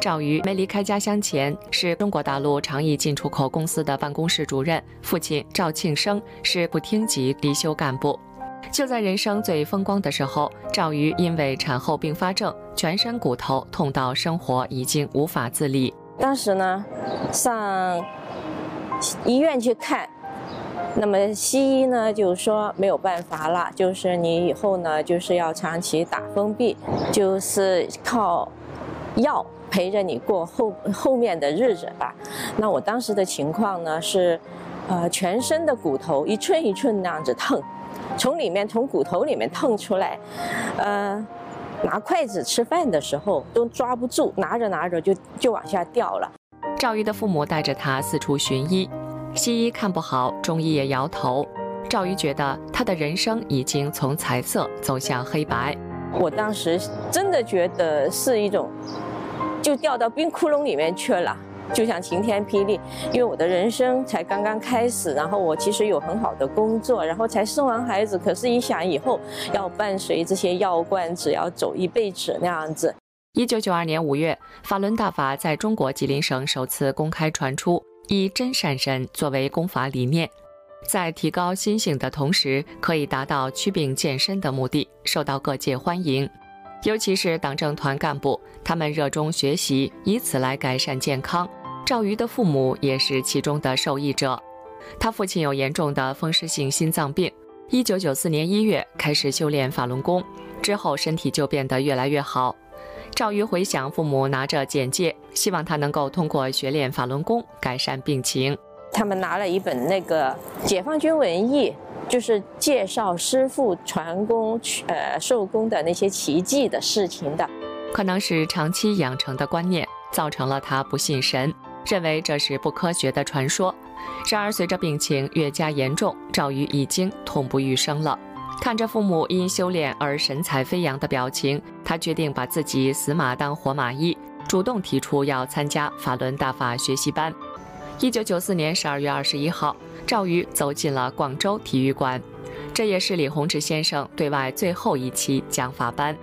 赵瑜没离开家乡前是中国大陆长益进出口公司的办公室主任，父亲赵庆生是部厅级离休干部。就在人生最风光的时候，赵瑜因为产后并发症，全身骨头痛到生活已经无法自理。当时呢，上医院去看，那么西医呢就说没有办法了，就是你以后呢就是要长期打封闭，就是靠药陪着你过后后面的日子吧。那我当时的情况呢是，呃，全身的骨头一寸一寸那样子疼，从里面从骨头里面疼出来，呃。拿筷子吃饭的时候都抓不住，拿着拿着就就往下掉了。赵瑜的父母带着他四处寻医，西医看不好，中医也摇头。赵瑜觉得他的人生已经从彩色走向黑白。我当时真的觉得是一种，就掉到冰窟窿里面去了。就像晴天霹雳，因为我的人生才刚刚开始，然后我其实有很好的工作，然后才生完孩子，可是一想以后要伴随这些药罐子，要走一辈子那样子。一九九二年五月，法轮大法在中国吉林省首次公开传出，以真善忍作为功法理念，在提高心性的同时，可以达到祛病健身的目的，受到各界欢迎。尤其是党政团干部，他们热衷学习，以此来改善健康。赵瑜的父母也是其中的受益者。他父亲有严重的风湿性心脏病，一九九四年一月开始修炼法轮功，之后身体就变得越来越好。赵瑜回想父母拿着简介，希望他能够通过学练法轮功改善病情。他们拿了一本那个解放军文艺。就是介绍师傅传功、呃受功的那些奇迹的事情的，可能是长期养成的观念造成了他不信神，认为这是不科学的传说。然而随着病情越加严重，赵瑜已经痛不欲生了。看着父母因修炼而神采飞扬的表情，他决定把自己死马当活马医，主动提出要参加法轮大法学习班。一九九四年十二月二十一号。赵瑜走进了广州体育馆，这也是李洪志先生对外最后一期讲法班。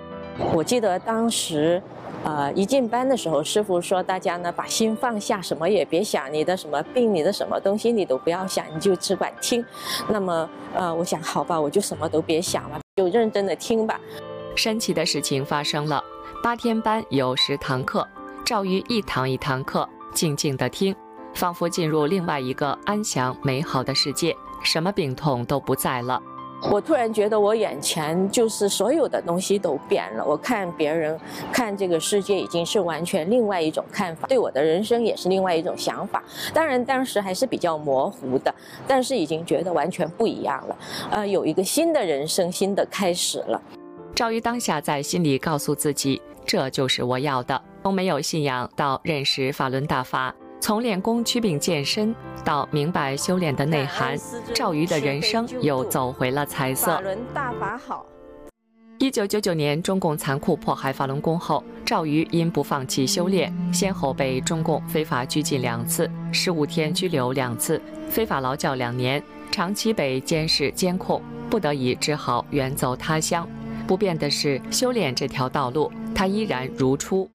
我记得当时，呃，一进班的时候，师傅说大家呢把心放下，什么也别想，你的什么病，你的什么东西你都不要想，你就只管听。那么，呃，我想好吧，我就什么都别想了，就认真的听吧。神奇的事情发生了，八天班有十堂课，赵瑜一堂一堂课，静静的听。仿佛进入另外一个安详美好的世界，什么病痛都不在了。我突然觉得我眼前就是所有的东西都变了。我看别人看这个世界已经是完全另外一种看法，对我的人生也是另外一种想法。当然当时还是比较模糊的，但是已经觉得完全不一样了。呃，有一个新的人生，新的开始了。赵瑜当下在心里告诉自己，这就是我要的。从没有信仰到认识法轮大法。从练功祛病健身到明白修炼的内涵，赵瑜的人生又走回了彩色。法轮大法好。一九九九年，中共残酷迫害法轮功后，赵瑜因不放弃修炼，先后被中共非法拘禁两次，十五天拘留两次，非法劳教两年，长期被监视监控，不得已只好远走他乡。不变的是，修炼这条道路，他依然如初。